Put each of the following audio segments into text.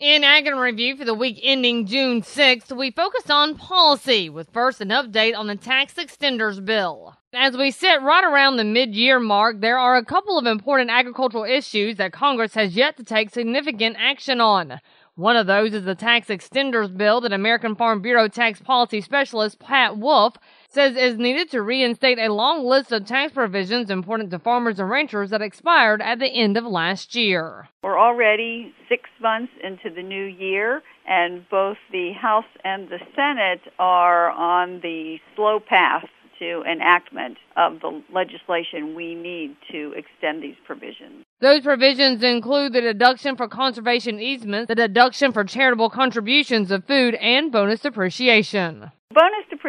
In Ag Review for the week ending June 6th, we focus on policy with first an update on the tax extenders bill. As we sit right around the mid-year mark, there are a couple of important agricultural issues that Congress has yet to take significant action on. One of those is the tax extenders bill that American Farm Bureau tax policy specialist Pat Wolf says is needed to reinstate a long list of tax provisions important to farmers and ranchers that expired at the end of last year. We're already six months into the new year, and both the House and the Senate are on the slow path to enactment of the legislation we need to extend these provisions. Those provisions include the deduction for conservation easements, the deduction for charitable contributions of food, and bonus depreciation.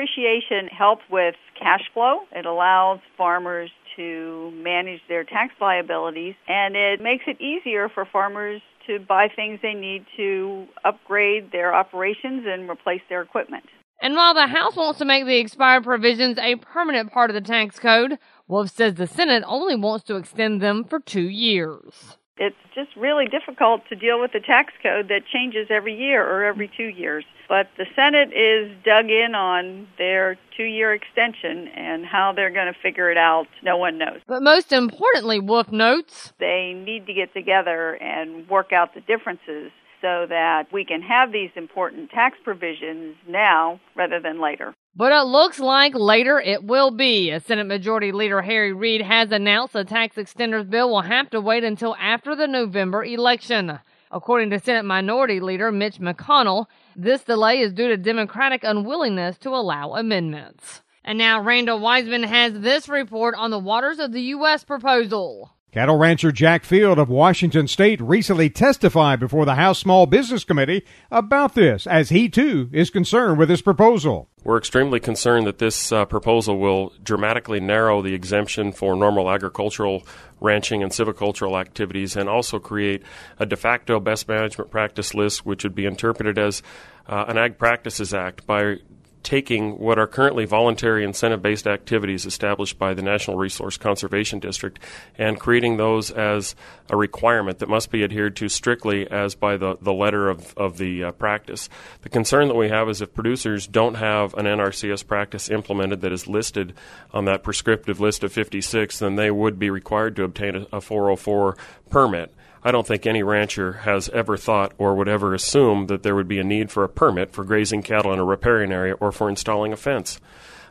Depreciation helps with cash flow. It allows farmers to manage their tax liabilities and it makes it easier for farmers to buy things they need to upgrade their operations and replace their equipment. And while the House wants to make the expired provisions a permanent part of the tax code, Wolf says the Senate only wants to extend them for two years it's just really difficult to deal with the tax code that changes every year or every two years. But the Senate is dug in on their two year extension and how they're going to figure it out, no one knows. But most importantly, Wolf notes they need to get together and work out the differences so that we can have these important tax provisions now rather than later. But it looks like later it will be. As Senate Majority Leader Harry Reid has announced the tax extenders bill will have to wait until after the November election. According to Senate Minority Leader Mitch McConnell, this delay is due to Democratic unwillingness to allow amendments. And now Randall Wiseman has this report on the waters of the U.S. proposal. Cattle rancher Jack Field of Washington State recently testified before the House Small Business Committee about this, as he too is concerned with this proposal. We're extremely concerned that this uh, proposal will dramatically narrow the exemption for normal agricultural ranching and silvicultural activities and also create a de facto best management practice list, which would be interpreted as uh, an Ag Practices Act by taking what are currently voluntary incentive based activities established by the National Resource Conservation District and creating those as a requirement that must be adhered to strictly as by the, the letter of, of the uh, practice. The concern that we have is if producers don't have an NRCS practice implemented that is listed on that prescriptive list of 56, then they would be required to obtain a, a 404 permit. I don't think any rancher has ever thought or would ever assume that there would be a need for a permit for grazing cattle in a riparian area or for installing a fence.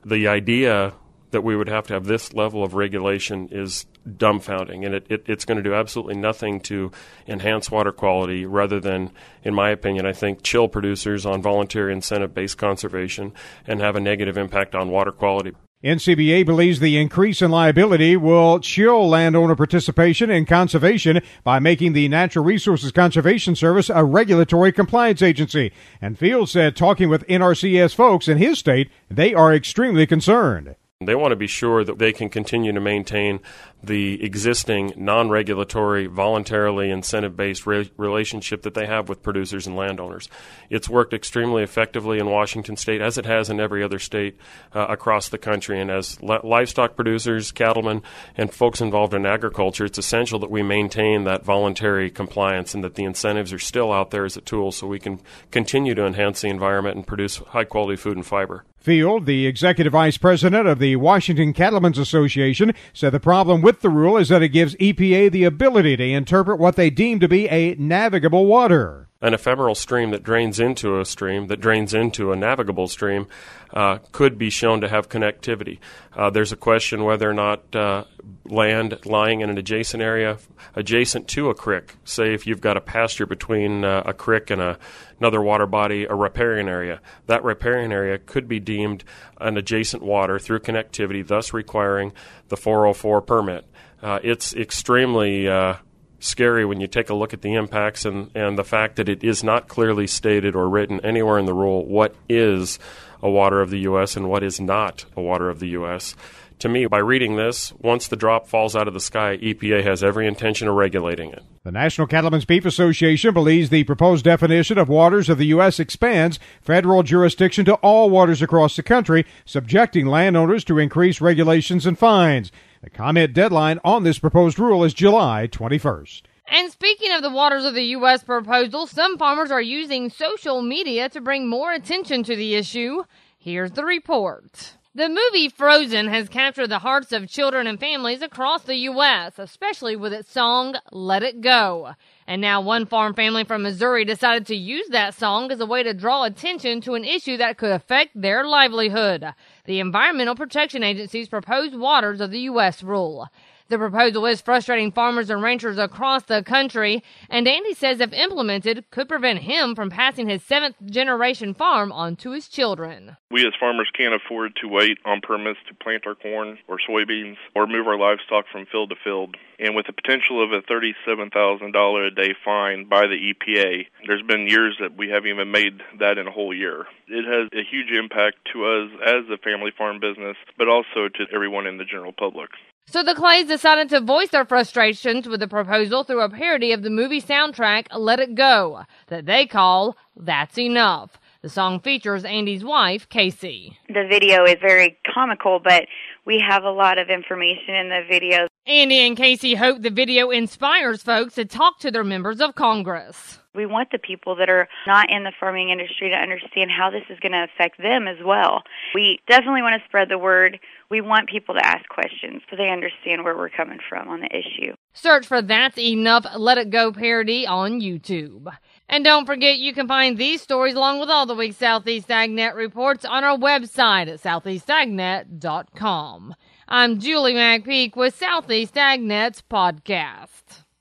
The idea that we would have to have this level of regulation is dumbfounding, and it, it, it's going to do absolutely nothing to enhance water quality rather than, in my opinion, I think, chill producers on voluntary incentive based conservation and have a negative impact on water quality. NCBA believes the increase in liability will chill landowner participation in conservation by making the Natural Resources Conservation Service a regulatory compliance agency. And Field said, talking with NRCS folks in his state, they are extremely concerned. They want to be sure that they can continue to maintain the existing non regulatory, voluntarily incentive based re- relationship that they have with producers and landowners. It's worked extremely effectively in Washington state, as it has in every other state uh, across the country. And as li- livestock producers, cattlemen, and folks involved in agriculture, it's essential that we maintain that voluntary compliance and that the incentives are still out there as a tool so we can continue to enhance the environment and produce high quality food and fiber. Field, the executive vice president of the Washington Cattlemen's Association, said the problem with the rule is that it gives EPA the ability to interpret what they deem to be a navigable water an ephemeral stream that drains into a stream that drains into a navigable stream uh, could be shown to have connectivity. Uh, there's a question whether or not uh, land lying in an adjacent area, adjacent to a creek, say if you've got a pasture between uh, a creek and a, another water body, a riparian area, that riparian area could be deemed an adjacent water through connectivity, thus requiring the 404 permit. Uh, it's extremely uh, scary when you take a look at the impacts and, and the fact that it is not clearly stated or written anywhere in the rule what is a water of the U.S. and what is not a water of the U.S. To me, by reading this, once the drop falls out of the sky, EPA has every intention of regulating it. The National Cattlemen's Beef Association believes the proposed definition of waters of the U.S. expands federal jurisdiction to all waters across the country, subjecting landowners to increased regulations and fines. The comment deadline on this proposed rule is July 21st. And speaking of the Waters of the U.S. proposal, some farmers are using social media to bring more attention to the issue. Here's the report. The movie Frozen has captured the hearts of children and families across the U.S., especially with its song, Let It Go. And now one farm family from Missouri decided to use that song as a way to draw attention to an issue that could affect their livelihood. The Environmental Protection Agency's proposed Waters of the U.S. rule. The proposal is frustrating farmers and ranchers across the country, and Andy says if implemented, could prevent him from passing his seventh generation farm on to his children. We as farmers can't afford to wait on permits to plant our corn or soybeans or move our livestock from field to field. And with the potential of a $37,000 a day fine by the EPA, there's been years that we haven't even made that in a whole year. It has a huge impact to us as a family farm business, but also to everyone in the general public. So the Clays decided to voice their frustrations with the proposal through a parody of the movie soundtrack Let It Go that they call That's Enough. The song features Andy's wife, Casey. The video is very comical, but we have a lot of information in the video. Andy and Casey hope the video inspires folks to talk to their members of Congress. We want the people that are not in the farming industry to understand how this is going to affect them as well. We definitely want to spread the word. We want people to ask questions so they understand where we're coming from on the issue. Search for That's Enough Let It Go parody on YouTube. And don't forget, you can find these stories along with all the week's Southeast AgNet reports on our website at southeastagnet.com. I'm Julie McPeak with Southeast AgNet's podcast.